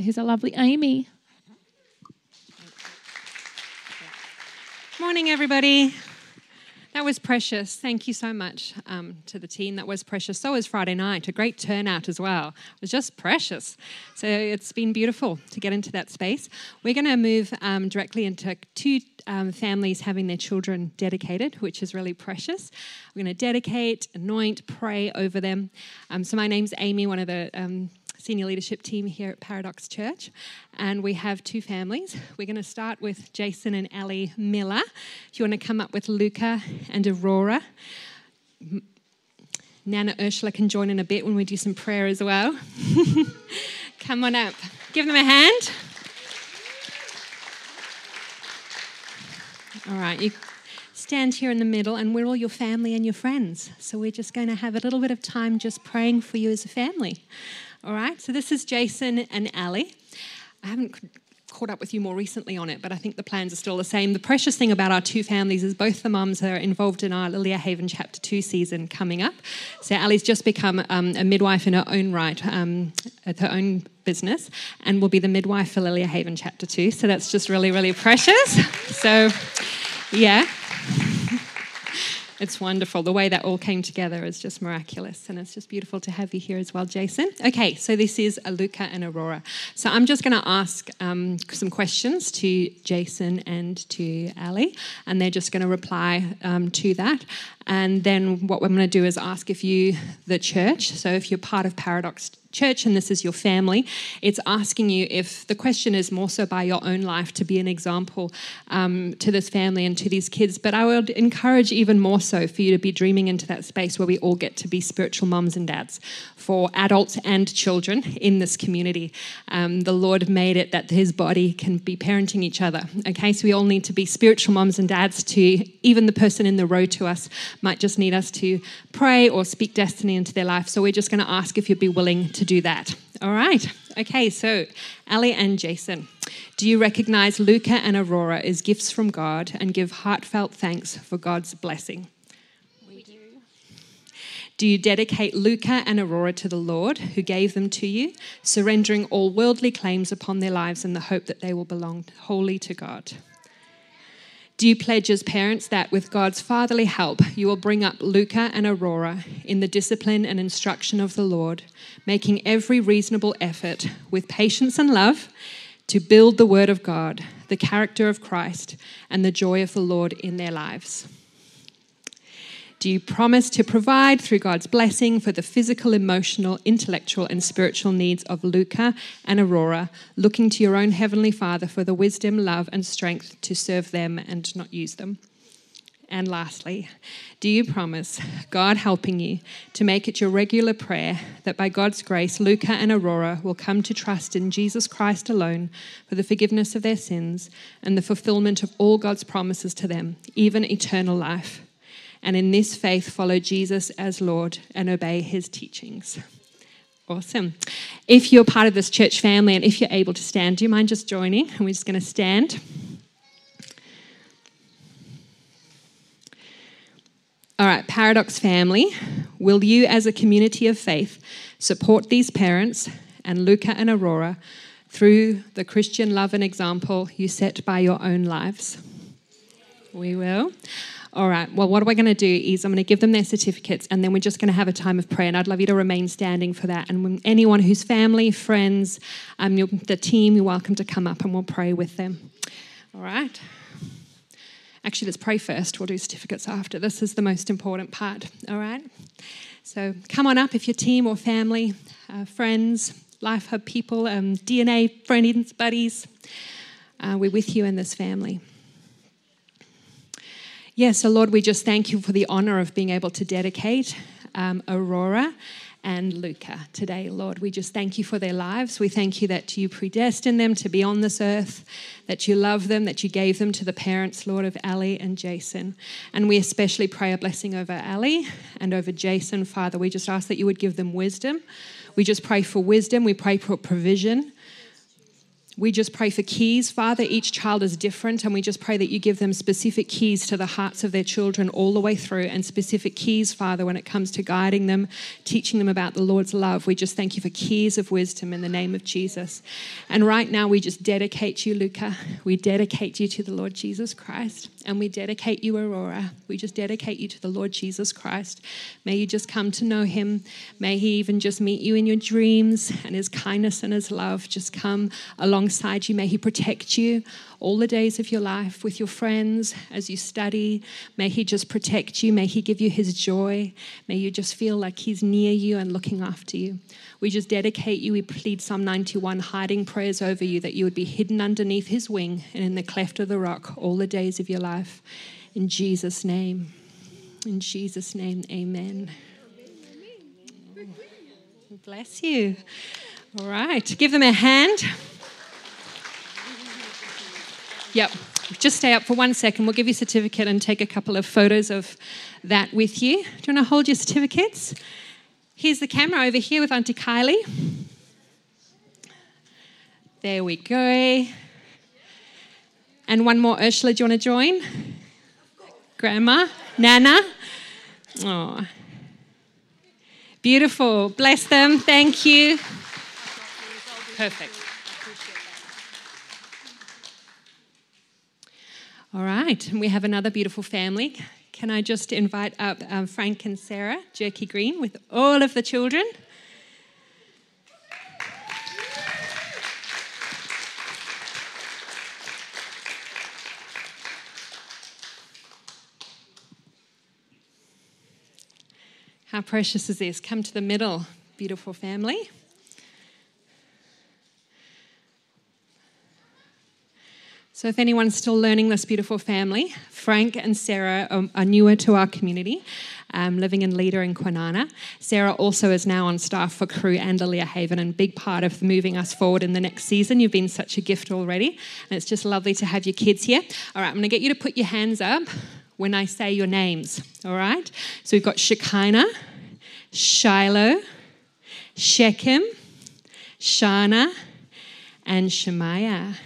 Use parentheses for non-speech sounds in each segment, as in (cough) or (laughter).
Here's our lovely Aimee. Morning, everybody. That was precious. Thank you so much um, to the team. That was precious. So was Friday night. A great turnout as well. It was just precious. So it's been beautiful to get into that space. We're going to move um, directly into two um, families having their children dedicated, which is really precious. We're going to dedicate, anoint, pray over them. Um, so my name's Aimee, one of the um, senior leadership team here at Paradox Church, and we have two families. We're going to start with Jason and Ellie Miller. If you want to come up with Luca and Aurora. Nana Ursula can join in a bit when we do some prayer as well. (laughs) come on up. Give them a hand. All right, you stand here in the middle, and we're all your family and your friends. So we're just going to have a little bit of time just praying for you as a family. All right, so this is Jason and Ali. I haven't caught up with you more recently on it, but I think the plans are still the same. The precious thing about our two families is both the mums are involved in our Lilia Haven Chapter 2 season coming up. So Ali's just become um, a midwife in her own right, um, at her own business, and will be the midwife for Lilia Haven Chapter 2. So that's just really, really precious. So, yeah it's wonderful. The way that all came together is just miraculous. And it's just beautiful to have you here as well, Jason. Okay, so this is Luca and Aurora. So I'm just going to ask um, some questions to Jason and to Ali, and they're just going to reply um, to that. And then what I'm going to do is ask if you, the church, so if you're part of Paradox church and this is your family, it's asking you if the question is more so by your own life to be an example um, to this family and to these kids. But I would encourage even more so for you to be dreaming into that space where we all get to be spiritual mums and dads for adults and children in this community. Um, the Lord made it that his body can be parenting each other. Okay, so we all need to be spiritual mums and dads to even the person in the row to us might just need us to pray or speak destiny into their life. So we're just going to ask if you'd be willing to do that. All right. Okay, so Ali and Jason, do you recognize Luca and Aurora as gifts from God and give heartfelt thanks for God's blessing? We do. Do you dedicate Luca and Aurora to the Lord who gave them to you, surrendering all worldly claims upon their lives in the hope that they will belong wholly to God? Do you pledge as parents that with God's fatherly help, you will bring up Luca and Aurora in the discipline and instruction of the Lord, making every reasonable effort with patience and love to build the Word of God, the character of Christ, and the joy of the Lord in their lives? Do you promise to provide through God's blessing for the physical, emotional, intellectual, and spiritual needs of Luca and Aurora, looking to your own Heavenly Father for the wisdom, love, and strength to serve them and not use them? And lastly, do you promise, God helping you, to make it your regular prayer that by God's grace, Luca and Aurora will come to trust in Jesus Christ alone for the forgiveness of their sins and the fulfillment of all God's promises to them, even eternal life? And in this faith follow Jesus as Lord and obey his teachings. Awesome. If you're part of this church family and if you're able to stand, do you mind just joining? And we're just going to stand. All right, Paradox family, will you as a community of faith support these parents and Luca and Aurora through the Christian love and example you set by your own lives? We will. All right, well, what we're going to do is I'm going to give them their certificates and then we're just going to have a time of prayer. And I'd love you to remain standing for that. And anyone who's family, friends, um, the team, you're welcome to come up and we'll pray with them. All right. Actually, let's pray first. We'll do certificates after. This is the most important part. All right. So come on up if your team or family, uh, friends, Life Hub people, um, DNA friends, buddies. Uh, we're with you in this family. Yeah, so Lord, we just thank you for the honor of being able to dedicate um, Aurora and Luca today, Lord. We just thank you for their lives. We thank you that you predestined them to be on this earth, that you love them, that you gave them to the parents, Lord, of Ali and Jason. And we especially pray a blessing over Ali and over Jason, Father. We just ask that you would give them wisdom. We just pray for wisdom. We pray for provision. We just pray for keys, Father. Each child is different, and we just pray that you give them specific keys to the hearts of their children all the way through, and specific keys, Father, when it comes to guiding them, teaching them about the Lord's love. We just thank you for keys of wisdom in the name of Jesus. And right now, we just dedicate you, Luca. We dedicate you to the Lord Jesus Christ, and we dedicate you, Aurora. We just dedicate you to the Lord Jesus Christ. May you just come to know him. May he even just meet you in your dreams, and his kindness and his love just come alongside you. May He protect you all the days of your life with your friends as you study. May He just protect you. May He give you His joy. May you just feel like He's near you and looking after you. We just dedicate you. We plead Psalm 91 hiding prayers over you that you would be hidden underneath His wing and in the cleft of the rock all the days of your life. In Jesus' name. In Jesus' name, amen. Bless you. All right, give them a hand. Yep. Just stay up for one second. We'll give you a certificate and take a couple of photos of that with you. Do you want to hold your certificates? Here's the camera over here with Auntie Kylie. There we go. And one more, Ursula, do you want to join? Grandma? Nana? Oh. Beautiful. Bless them. Thank you. Perfect. All right, we have another beautiful family. Can I just invite up um, Frank and Sarah Jerky Green with all of the children? How precious is this? Come to the middle, beautiful family. So, if anyone's still learning this beautiful family, Frank and Sarah are, newer to our community, um, living in Leda in Kwinana. Sarah also is now on staff for Crew and Lilia Haven, and big part of moving us forward in the next season. You've been such a gift already, and it's just lovely to have your kids here. All right, I'm going to get you to put your hands up when I say your names. All right, so we've got Shekinah, Shiloh, Shechem, Shana, and Shemaiah.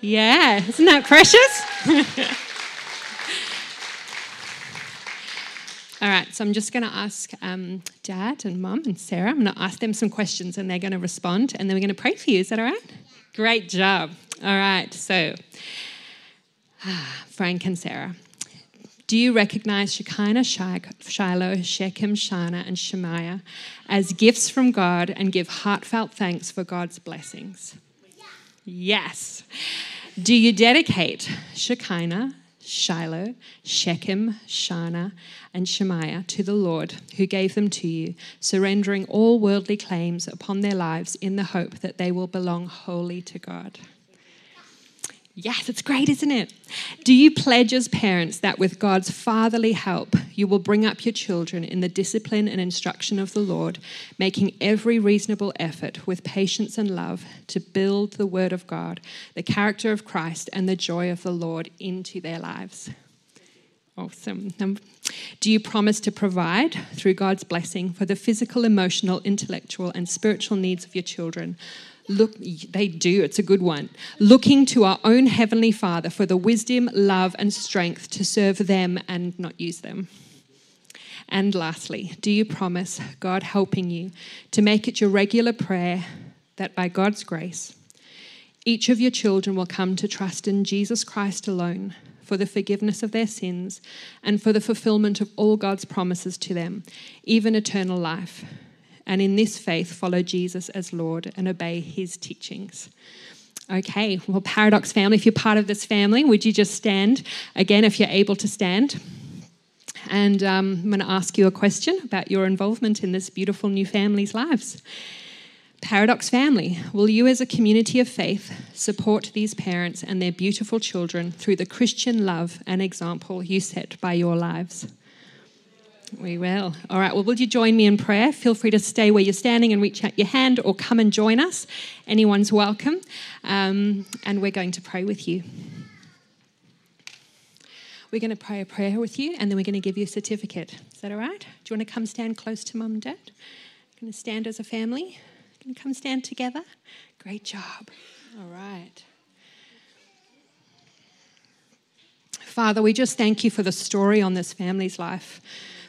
Yeah, isn't that precious? (laughs) All right, so I'm just going to ask um, Dad and Mum and Sarah, I'm going to ask them some questions and they're going to respond and then we're going to pray for you. Is that all right? Great job. All right, so (sighs) Frank and Sarah. Do you recognize Shekinah, Shiloh, Shechem, Shana, and Shemaiah as gifts from God and give heartfelt thanks for God's blessings? Yes. Do you dedicate Shekinah, Shiloh, Shechem, Shana, and Shemaiah to the Lord who gave them to you, surrendering all worldly claims upon their lives in the hope that they will belong wholly to God? Yes, it's great, isn't it? Do you pledge as parents that with God's fatherly help, you will bring up your children in the discipline and instruction of the Lord, making every reasonable effort with patience and love to build the Word of God, the character of Christ, and the joy of the Lord into their lives? Awesome. Do you promise to provide through God's blessing for the physical, emotional, intellectual, and spiritual needs of your children? Look, they do, it's a good one. Looking to our own Heavenly Father for the wisdom, love, and strength to serve them and not use them. And lastly, do you promise God helping you to make it your regular prayer that by God's grace, each of your children will come to trust in Jesus Christ alone for the forgiveness of their sins and for the fulfillment of all God's promises to them, even eternal life? And in this faith follow Jesus as Lord and obey his teachings. Okay, well, Paradox family, if you're part of this family, would you just stand again if you're able to stand? And um, I'm going to ask you a question about your involvement in this beautiful new family's lives. Paradox family, will you as a community of faith support these parents and their beautiful children through the Christian love and example you set by your lives? We will. All right. Well, will you join me in prayer? Feel free to stay where you're standing and reach out your hand or come and join us. Anyone's welcome. Um, and we're going to pray with you. We're going to pray a prayer with you and then we're going to give you a certificate. Is that all right? Do you want to come stand close to mum and dad? Going to stand as a family? Going to come stand together? Great job. All right. Father, we just thank you for the story on this family's life.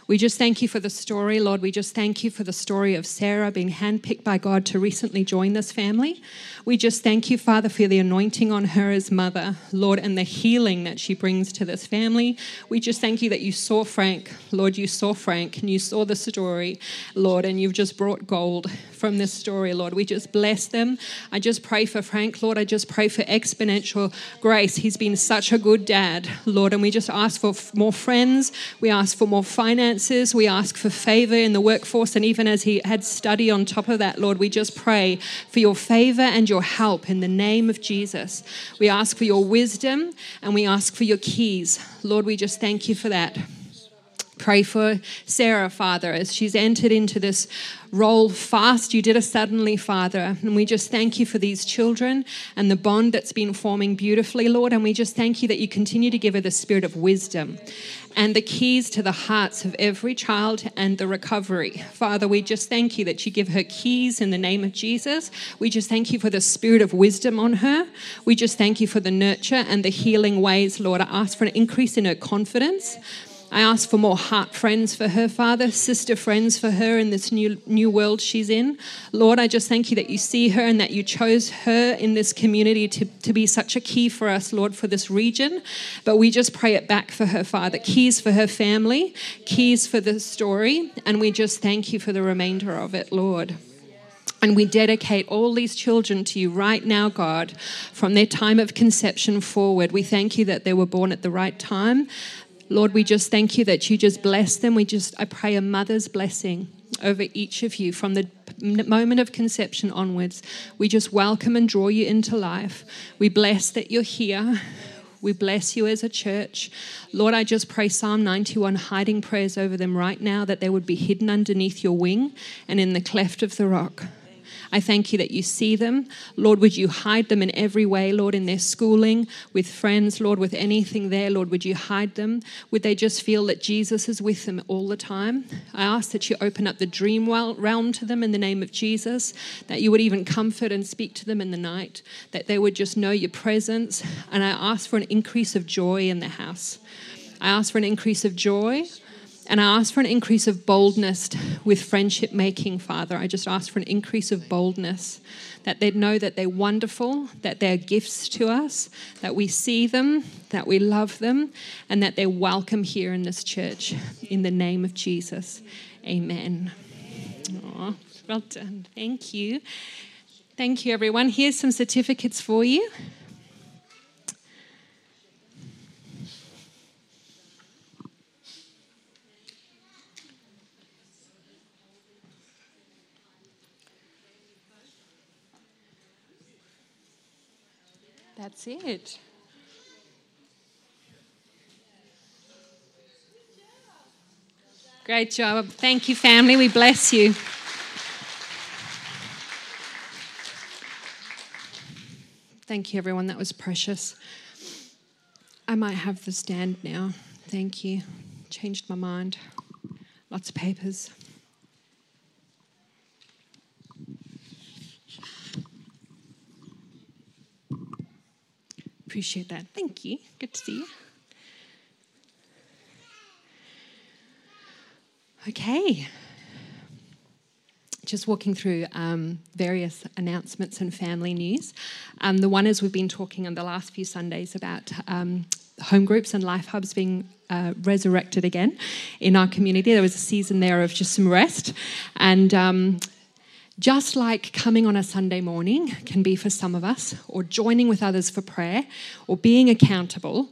We just thank you for the story, Lord. We just thank you for the story of Sarah being handpicked by God to recently join this family. We just thank you, Father, for the anointing on her as mother, Lord, and the healing that she brings to this family. We just thank you that you saw Frank, Lord, you saw Frank and you saw the story, Lord, and you've just brought gold from this story, Lord. We just bless them. I just pray for Frank, Lord. I just pray for exponential grace. He's been such a good dad, Lord, and we just ask for more friends. We ask for more finances finances. We ask for favor in the workforce. And even as he had study on top of that, Lord, we just pray for your favor and your help in the name of Jesus. We ask for your wisdom and we ask for your keys. Lord, we just thank you for that. Pray for Sarah, Father, as she's entered into this role fast. You did it suddenly, Father. And we just thank you for these children and the bond that's been forming beautifully, Lord. And we just thank you that you continue to give her the spirit of wisdom and the keys to the hearts of every child and the recovery. Father, we just thank you that you give her keys in the name of Jesus. We just thank you for the spirit of wisdom on her. We just thank you for the nurture and the healing ways, Lord. I ask for an increase in her confidence. I ask for more heart friends for her, Father, sister friends for her in this new, new world she's in. Lord, I just thank you that you see her and that you chose her in this community to, to be such a key for us, Lord, for this region. But we just pray it back for her, Father. Keys for her family, keys for the story, and we just thank you for the remainder of it, Lord. And we dedicate all these children to you right now, God, from their time of conception forward. We thank you that they were born at the right time, Lord, we just thank you that you just bless them. We just, I pray a mother's blessing over each of you from the moment of conception onwards. We just welcome and draw you into life. We bless that you're here. We bless you as a church. Lord, I just pray Psalm 91 hiding prayers over them right now that they would be hidden underneath your wing and in the cleft of the rock. I thank you that you see them. Lord, would you hide them in every way, Lord, in their schooling, with friends, Lord, with anything there, Lord, would you hide them? Would they just feel that Jesus is with them all the time? I ask that you open up the dream realm to them in the name of Jesus, that you would even comfort and speak to them in the night, that they would just know your presence. And I ask for an increase of joy in the house. I ask for an increase of joy. And I ask for an increase of boldness with friendship making, Father. I just ask for an increase of boldness that they'd know that they're wonderful, that they're gifts to us, that we see them, that we love them, and that they're welcome here in this church. In the name of Jesus. Amen. Well done. Thank you. Thank you, everyone. Here's some certificates for you. That's it. Great job. Thank you, family. We bless you. Thank you, everyone. That was precious. I might have the stand now. Thank you. Changed my mind. Lots of papers. Appreciate that. Thank you. Good to see you. Okay. Just walking through um, various announcements and family news. Um, the one is we've been talking on the last few Sundays about um, home groups and life hubs being uh, resurrected again in our community. There was a season there of just some rest. And um, just like coming on a Sunday morning can be for some of us, or joining with others for prayer, or being accountable,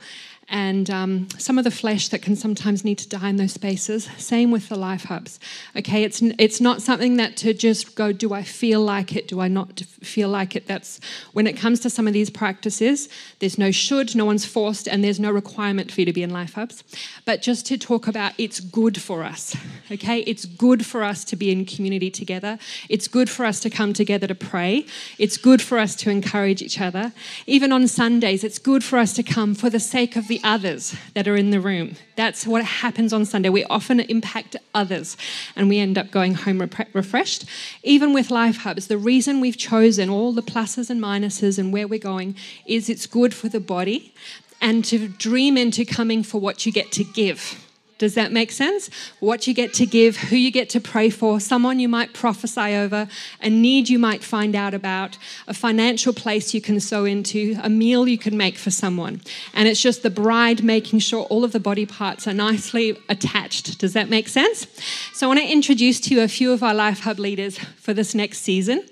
and um, some of the flesh that can sometimes need to die in those spaces. Same with the life hubs. Okay, it's it's not something that to just go, do I feel like it? Do I not feel like it? That's when it comes to some of these practices. There's no should, no one's forced, and there's no requirement for you to be in life hubs. But just to talk about, it's good for us. Okay, it's good for us to be in community together. It's good for us to come together to pray. It's good for us to encourage each other. Even on Sundays, it's good for us to come for the sake of the the others that are in the room. That's what happens on Sunday. We often impact others and we end up going home refreshed. Even with Life Hubs, the reason we've chosen all the pluses and minuses and where we're going is it's good for the body and to dream into coming for what you get to give. Does that make sense? What you get to give, who you get to pray for, someone you might prophesy over, a need you might find out about, a financial place you can sow into, a meal you can make for someone. And it's just the bride making sure all of the body parts are nicely attached. Does that make sense? So I want to introduce to you a few of our Life Hub leaders for this next season.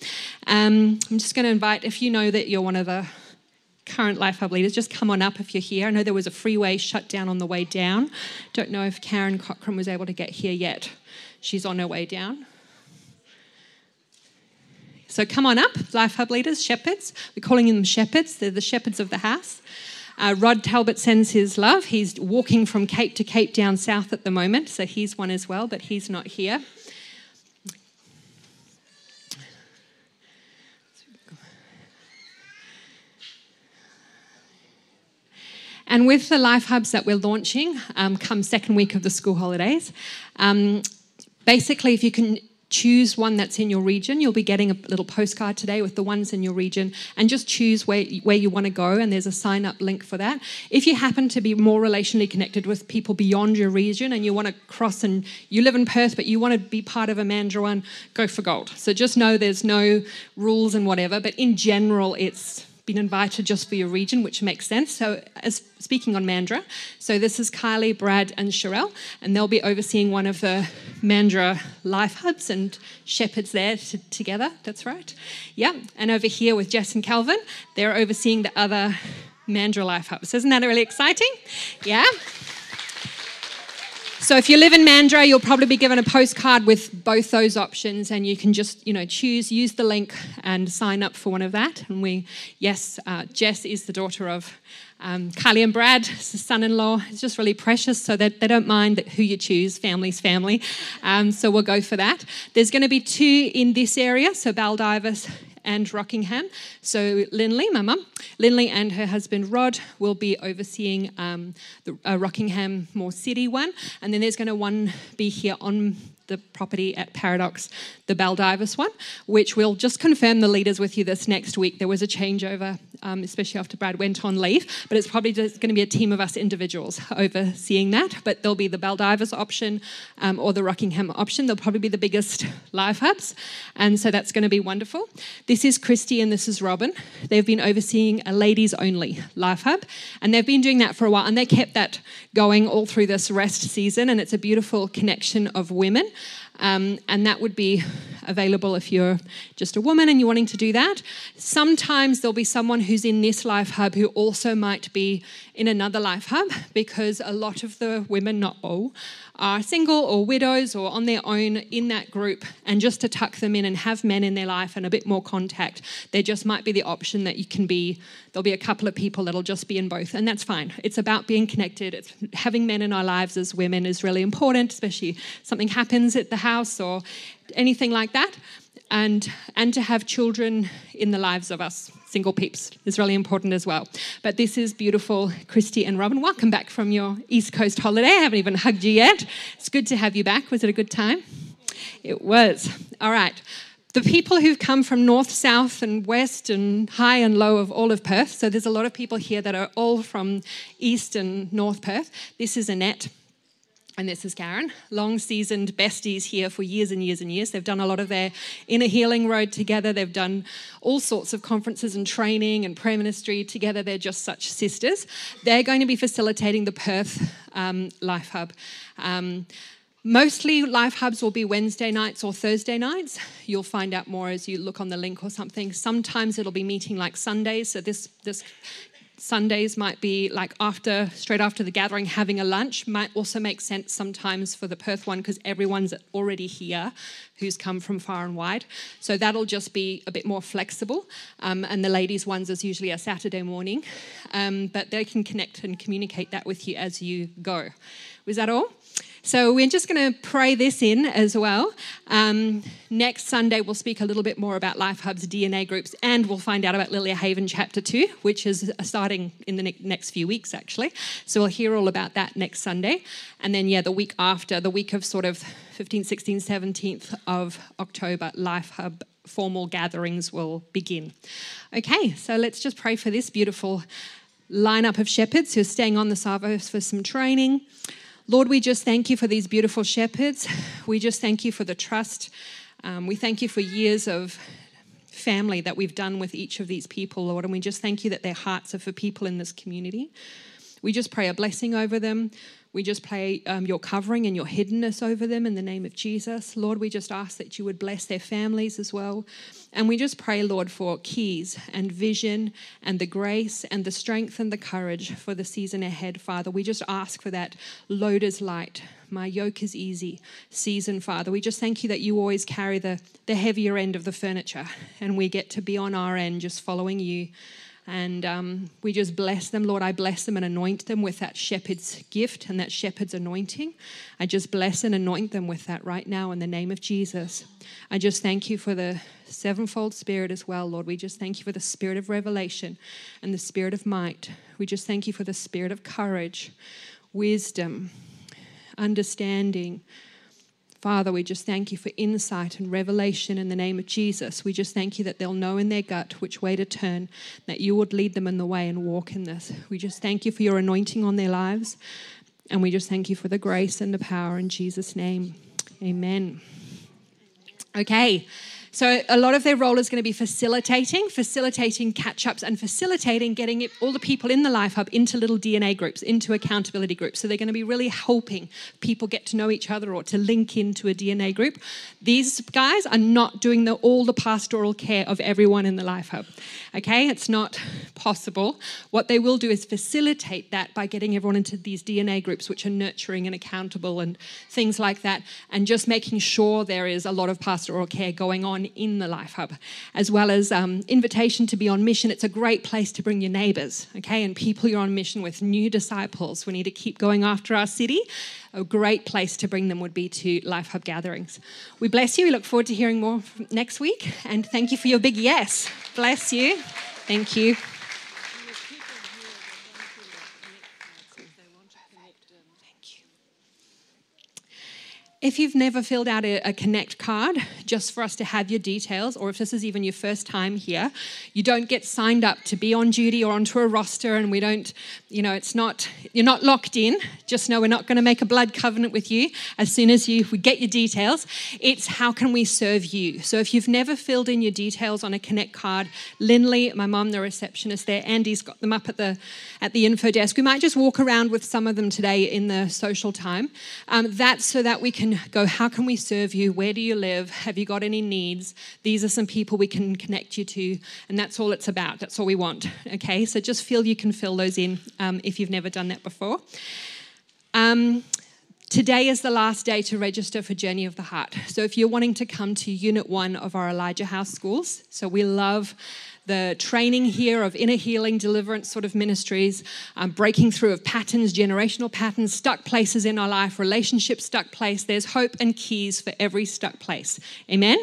Um, I'm just going to invite, if you know that you're one of the current Life Hub leaders, just come on up if you're here. I know there was a freeway shut down on the way down. Don't know if Karen Cochran was able to get here yet. She's on her way down. So come on up, Life Hub leaders, shepherds. We're calling them shepherds, they're the shepherds of the house. Uh, Rod Talbot sends his love. He's walking from Cape to Cape down south at the moment, so he's one as well, but he's not here. And with the life hubs that we're launching, um, come second week of the school holidays, um, basically, if you can choose one that's in your region, you'll be getting a little postcard today with the ones in your region, and just choose where where you want to go. And there's a sign up link for that. If you happen to be more relationally connected with people beyond your region, and you want to cross, and you live in Perth, but you want to be part of a Mandurah one, go for gold. So just know there's no rules and whatever, but in general, it's been invited just for your region, which makes sense. So, as speaking on Mandurah, so this is Kylie, Brad, and Sherelle, and they'll be overseeing one of the Mandurah life hubs and shepherds there t- together. That's right. Yeah, and over here with Jess and Calvin, they're overseeing the other Mandurah life hubs. Isn't that really exciting? Yeah. So if you live in Mandurah, you'll probably be given a postcard with both those options, and you can just, you know, choose, use the link, and sign up for one of that. And we, yes, uh, Jess is the daughter of um, Kylie and Brad, son-in-law. It's just really precious, so that they don't mind who you choose. Family's family. Um, so we'll go for that. There's going to be two in this area, so Baldivis and Rockingham. So Linley, my mum, Linley and her husband Rod will be overseeing um, the uh, Rockingham more city one, and then there's going to one be here on the property at Paradox, the Baldivis one, which we'll just confirm the leaders with you this next week. There was a changeover, um, especially after Brad went on leave, but it's probably just going to be a team of us individuals overseeing that. But there'll be the Baldivis option um, or the Rockingham option. They'll probably be the biggest (laughs) life hubs, and so that's going to be wonderful. This is Christy and this is Robin. They've been overseeing a ladies only life hub, and they've been doing that for a while, and they kept that going all through this rest season, and it's a beautiful connection of women. Um, and that would be available if you're just a woman and you're wanting to do that. Sometimes there'll be someone who's in this life hub who also might be in another life hub because a lot of the women, not all, are single or widows or on their own in that group. And just to tuck them in and have men in their life and a bit more contact, there just might be the option that you can be, there'll be a couple of people that'll just be in both. And that's fine. It's about being connected. It's having men in our lives as women is really important, especially something happens at the house or anything like that. And, and to have children in the lives of us single peeps is really important as well. But this is beautiful, Christy and Robin. Welcome back from your East Coast holiday. I haven't even hugged you yet. It's good to have you back. Was it a good time? It was. All right. The people who've come from north, south, and west, and high and low of all of Perth. So there's a lot of people here that are all from east and north Perth. This is Annette. And this is Karen, long seasoned besties here for years and years and years. They've done a lot of their inner healing road together. They've done all sorts of conferences and training and prayer ministry together. They're just such sisters. They're going to be facilitating the Perth um, Life Hub. Um, Mostly life hubs will be Wednesday nights or Thursday nights. You'll find out more as you look on the link or something. Sometimes it'll be meeting like Sundays. So this this Sundays might be like after, straight after the gathering, having a lunch. Might also make sense sometimes for the Perth one because everyone's already here who's come from far and wide. So that'll just be a bit more flexible. Um, and the ladies' ones is usually a Saturday morning. Um, but they can connect and communicate that with you as you go. Was that all? So we're just going to pray this in as well. Um, next Sunday, we'll speak a little bit more about Life Hub's DNA groups, and we'll find out about Lilia Haven Chapter 2, which is starting in the ne- next few weeks, actually. So we'll hear all about that next Sunday. And then, yeah, the week after, the week of sort of 15th, 16th, 17th of October, Life Hub formal gatherings will begin. Okay, so let's just pray for this beautiful lineup of shepherds who are staying on the Savos for some training. Lord, we just thank you for these beautiful shepherds. We just thank you for the trust. Um, we thank you for years of family that we've done with each of these people, Lord, and we just thank you that their hearts are for people in this community. We just pray a blessing over them. We just pray um, your covering and your hiddenness over them in the name of Jesus. Lord, we just ask that you would bless their families as well. And we just pray, Lord, for keys and vision and the grace and the strength and the courage for the season ahead, Father. We just ask for that load loader's light. My yoke is easy season, Father. We just thank you that you always carry the, the heavier end of the furniture and we get to be on our end just following you. And um, we just bless them, Lord. I bless them and anoint them with that shepherd's gift and that shepherd's anointing. I just bless and anoint them with that right now in the name of Jesus. I just thank you for the sevenfold spirit as well, Lord. We just thank you for the spirit of revelation and the spirit of might. We just thank you for the spirit of courage, wisdom, understanding, Father, we just thank you for insight and revelation in the name of Jesus. We just thank you that they'll know in their gut which way to turn, that you would lead them in the way and walk in this. We just thank you for your anointing on their lives. And we just thank you for the grace and the power in Jesus' name. Amen. Okay. So a lot of their role is going to be facilitating, facilitating catch-ups and facilitating getting all the people in the Life Hub into little DNA groups, into accountability groups. So they're going to be really helping people get to know each other or to link into a DNA group. These guys are not doing the, all the pastoral care of everyone in the Life Hub. Okay, it's not possible. What they will do is facilitate that by getting everyone into these DNA groups, which are nurturing and accountable and things like that, and just making sure there is a lot of pastoral care going on in the Life Hub, as well as um, invitation to be on mission. It's a great place to bring your neighbors, okay, and people you're on mission with, new disciples. We need to keep going after our city. A great place to bring them would be to Life Hub gatherings. We bless you. We look forward to hearing more next week, and thank you for your big yes. Bless you. Thank you. If you've never filled out a, a, Connect card, just for us to have your details, or if this is even your first time here, you don't get signed up to be on duty or onto a roster, and we don't, you know, it's not, you're not locked in. Just know we're not going to make a blood covenant with you as soon as you we get your details. It's how can we serve you? So if you've never filled in your details on a Connect card, Linley, my mum, the receptionist there, Andy's got them up at the at the info desk. We might just walk around with some of them today in the social time. Um, that's so that we can go, how can we serve you? Where do you live? Have you got any needs? These are some people we can connect you to. And that's all it's about. That's all we want. Okay, so just feel you can fill those in um, if you've never done that before. Um, Today is the last day to register for Journey of the Heart. So, if you're wanting to come to Unit 1 of our Elijah House schools, so we love the training here of inner healing, deliverance sort of ministries, um, breaking through of patterns, generational patterns, stuck places in our life, relationship stuck place. There's hope and keys for every stuck place. Amen?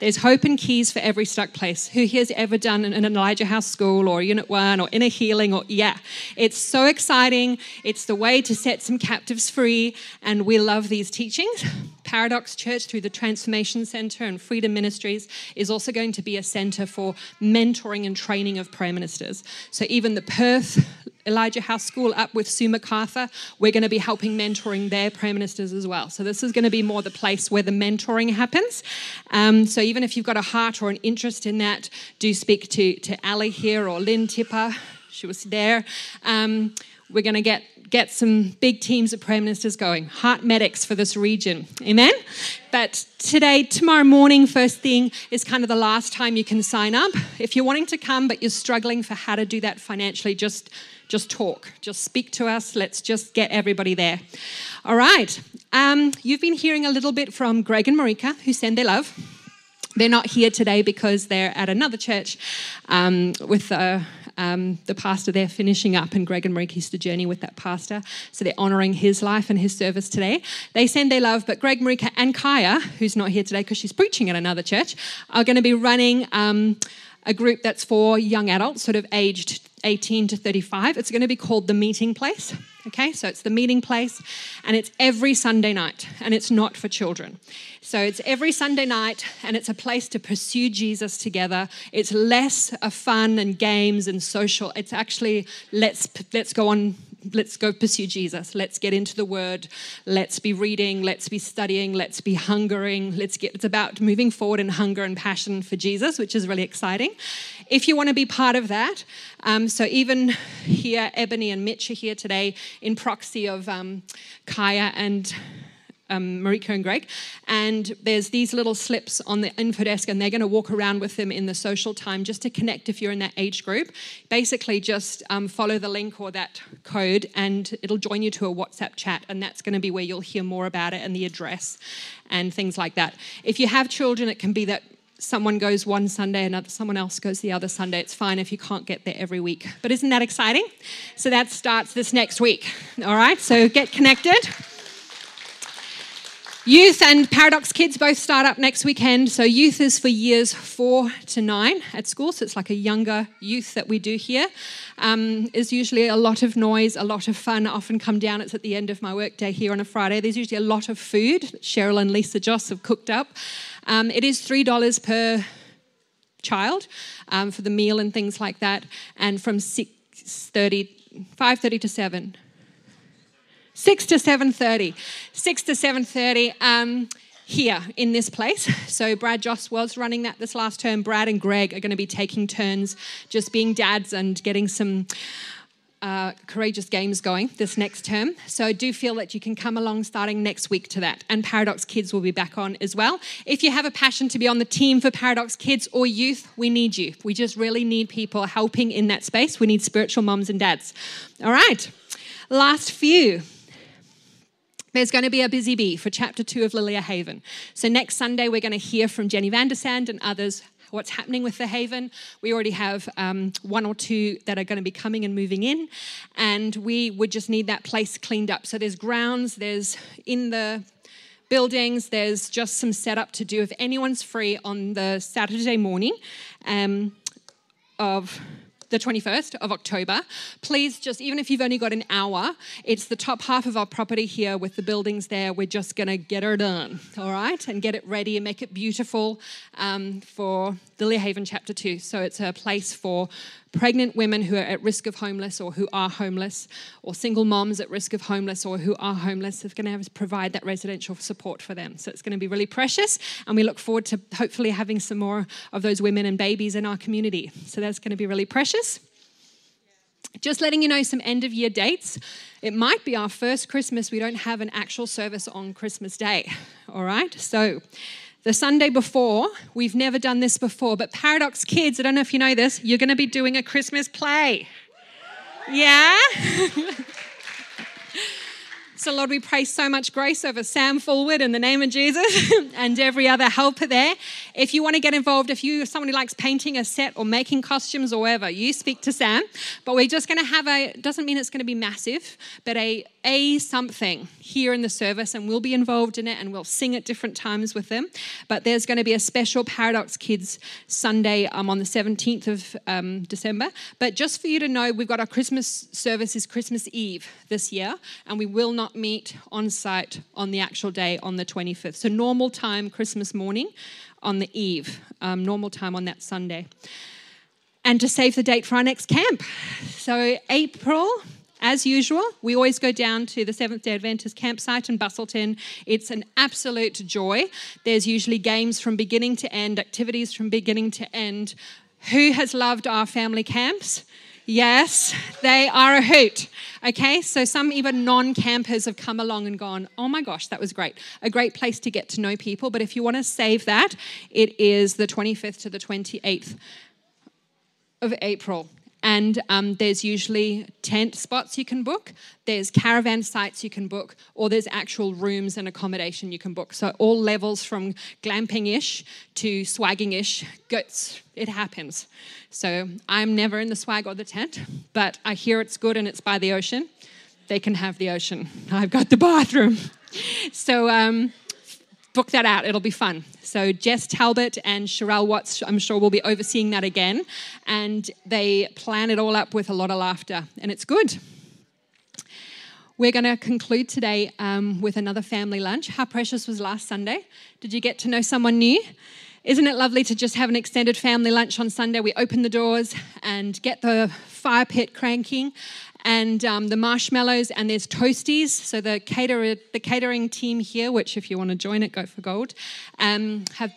There's hope and keys for every stuck place. Who here's ever done an Elijah House School or Unit 1 or Inner Healing or, yeah. It's so exciting. It's the way to set some captives free, and we love these teachings. (laughs) Paradox Church, through the Transformation Center and Freedom Ministries, is also going to be a center for mentoring and training of prayer ministers. So even the Perth Elijah House School up with Sue MacArthur, we're going to be helping mentoring their prayer ministers as well. So this is going to be more the place where the mentoring happens. Um, so even if you've got a heart or an interest in that, do speak to, to Ali here or Lynn Tipper. She was there. Um, we're going to get get some big teams of prayer ministers going, heart medics for this region. Amen? But today, tomorrow morning, first thing is kind of the last time you can sign up. If you're wanting to come but you're struggling for how to do that financially, just just talk, just speak to us. Let's just get everybody there. All right. Um, you've been hearing a little bit from Greg and Marika, who send their love. They're not here today because they're at another church um, with uh, um, the pastor there finishing up, and Greg and used to journey with that pastor. So they're honoring his life and his service today. They send their love, but Greg, Marika, and Kaya, who's not here today because she's preaching at another church, are going to be running. Um, a group that's for young adults, sort of aged 18 to 35. It's going to be called The Meeting Place. Okay, so it's the meeting place, and it's every Sunday night, and it's not for children. So it's every Sunday night, and it's a place to pursue Jesus together. It's less a fun and games and social. It's actually let's let's go on let's go pursue Jesus. Let's get into the word. Let's be reading. Let's be studying. Let's be hungering. Let's get, it's about moving forward in hunger and passion for Jesus, which is really exciting. If you want to be part of that, um, so even here, Ebony and Mitch are here today in proxy of um, Kaya and um, Marika and Greg. And there's these little slips on the info desk, and they're going to walk around with them in the social time just to connect if you're in that age group. Basically, just um, follow the link or that code, and it'll join you to a WhatsApp chat, and that's going to be where you'll hear more about it and the address and things like that. If you have children, it can be that someone goes one Sunday, another someone else goes the other Sunday. It's fine if you can't get there every week. But isn't that exciting? So that starts this next week. All right, so get connected. Youth and Paradox Kids both start up next weekend. So, youth is for years four to nine at school. So, it's like a younger youth that we do here. Um, is usually a lot of noise, a lot of fun. I often come down, it's at the end of my workday here on a Friday. There's usually a lot of food Cheryl and Lisa Joss have cooked up. Um, it is $3 per child um, for the meal and things like that. And from 6.30, 5.30 to 7 6 to 7.30 6 to 7.30 um, here in this place (laughs) so brad joss was running that this last term brad and greg are going to be taking turns just being dads and getting some uh, courageous games going this next term. So I do feel that you can come along starting next week to that. And Paradox Kids will be back on as well. If you have a passion to be on the team for Paradox Kids or youth, we need you. We just really need people helping in that space. We need spiritual moms and dads. All right. Last few there's going to be a busy bee for chapter two of Lilia Haven. So next Sunday, we're going to hear from Jenny Vandersand and others what's happening with the Haven. We already have um, one or two that are going to be coming and moving in, and we would just need that place cleaned up. So there's grounds, there's in the buildings, there's just some setup to do. If anyone's free on the Saturday morning um, of the 21st of October. Please just, even if you've only got an hour, it's the top half of our property here with the buildings there. We're just going to get her done, all right, and get it ready and make it beautiful um, for Lilia Haven chapter 2. So it's a place for pregnant women who are at risk of homeless or who are homeless, or single moms at risk of homeless or who are homeless, are going to provide that residential support for them. So it's going to be really precious, and we look forward to hopefully having some more of those women and babies in our community. So that's going to be really precious. Just letting you know some end of year dates. It might be our first Christmas we don't have an actual service on Christmas Day. All right? So, the Sunday before, we've never done this before, but Paradox Kids, I don't know if you know this, you're going to be doing a Christmas play. Yeah? (laughs) So, Lord, we pray so much grace over Sam Fullwood in the name of Jesus (laughs) and every other helper there. If you want to get involved, if someone who likes painting a set or making costumes or whatever, you speak to Sam. But we're just going to have a, doesn't mean it's going to be massive, but a, a something here in the service, and we'll be involved in it and we'll sing at different times with them. But there's going to be a special Paradox Kids Sunday um, on the 17th of um, December. But just for you to know, we've got our Christmas service is Christmas Eve this year, and we will not not meet on site on the actual day on the 25th. So, normal time, Christmas morning on the eve, um, normal time on that Sunday. And to save the date for our next camp. So, April, as usual, we always go down to the Seventh day Adventist campsite in Busselton. It's an absolute joy. There's usually games from beginning to end, activities from beginning to end. Who has loved our family camps? Yes, they are a hoot. Okay, so some even non campers have come along and gone, oh my gosh, that was great. A great place to get to know people. But if you want to save that, it is the 25th to the 28th of April. And um, there's usually tent spots you can book, there's caravan sites you can book, or there's actual rooms and accommodation you can book. So, all levels from glamping ish to swagging ish, it happens. So, I'm never in the swag or the tent, but I hear it's good and it's by the ocean. They can have the ocean. I've got the bathroom. (laughs) So, um, book that out. It'll be fun. So Jess Talbot and Sherelle Watts, I'm sure, will be overseeing that again. And they plan it all up with a lot of laughter, and it's good. We're going to conclude today um, with another family lunch. How precious was last Sunday? Did you get to know someone new? Isn't it lovely to just have an extended family lunch on Sunday? We open the doors and get the fire pit cranking and um, the marshmallows, and there's toasties. So the caterer, the catering team here, which if you want to join it, go for gold, um, have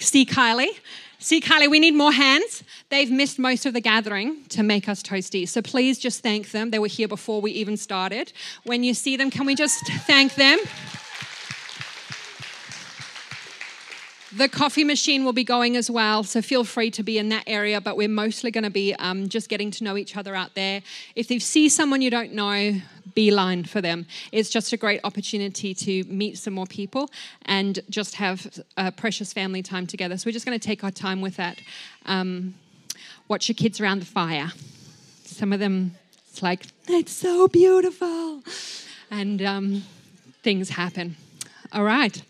see Kylie. See, Kylie, we need more hands. They've missed most of the gathering to make us toasties. So please just thank them. They were here before we even started. When you see them, can we just thank them? The coffee machine will be going as well, so feel free to be in that area. But we're mostly going to be um, just getting to know each other out there. If you see someone you don't know, beeline for them. It's just a great opportunity to meet some more people and just have a precious family time together. So we're just going to take our time with that. Um, watch your kids around the fire. Some of them, it's like, it's so beautiful. And um, things happen. All right.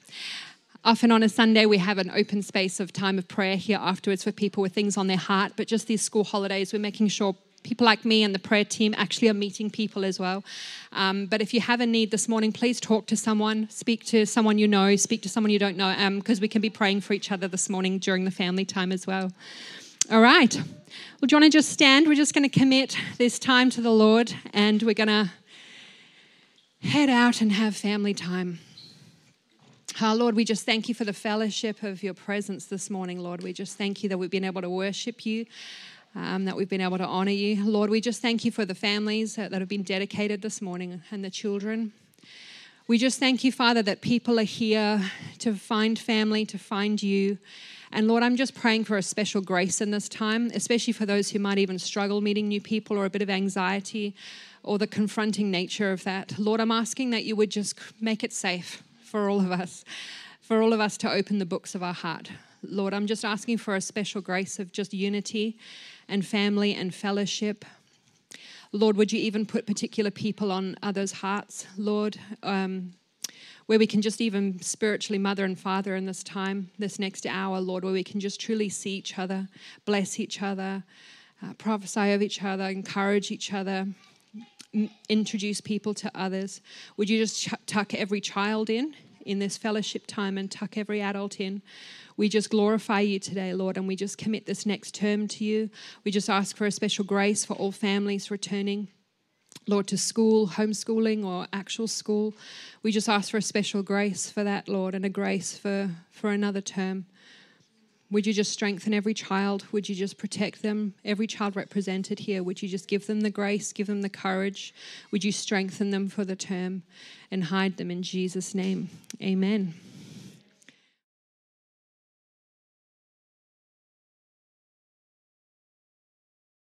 Often on a Sunday, we have an open space of time of prayer here afterwards for people with things on their heart. But just these school holidays, we're making sure people like me and the prayer team actually are meeting people as well. Um, but if you have a need this morning, please talk to someone, speak to someone you know, speak to someone you don't know, because um, we can be praying for each other this morning during the family time as well. All right. Well, do you want to just stand? We're just going to commit this time to the Lord and we're going to head out and have family time. Oh, Lord, we just thank you for the fellowship of your presence this morning, Lord. We just thank you that we've been able to worship you, um, that we've been able to honor you. Lord, we just thank you for the families that, that have been dedicated this morning and the children. We just thank you, Father, that people are here to find family, to find you. And Lord, I'm just praying for a special grace in this time, especially for those who might even struggle meeting new people or a bit of anxiety or the confronting nature of that. Lord, I'm asking that you would just make it safe for all of us, for all of us to open the books of our heart. Lord, I'm just asking for a special grace of just unity and family and fellowship. Lord, would you even put particular people on others' hearts, Lord, um, where we can just even spiritually mother and father in this time, this next hour, Lord, where we can just truly see each other, bless each other, uh, prophesy of each other, encourage each other, introduce people to others. Would you just tuck every child in in this fellowship time and tuck every adult in? We just glorify you today, Lord, and we just commit this next term to you. We just ask for a special grace for all families returning. Lord, to school, homeschooling, or actual school. We just ask for a special grace for that, Lord, and a grace for, for another term. Would you just strengthen every child? Would you just protect them? Every child represented here, would you just give them the grace, give them the courage? Would you strengthen them for the term and hide them in Jesus' name? Amen.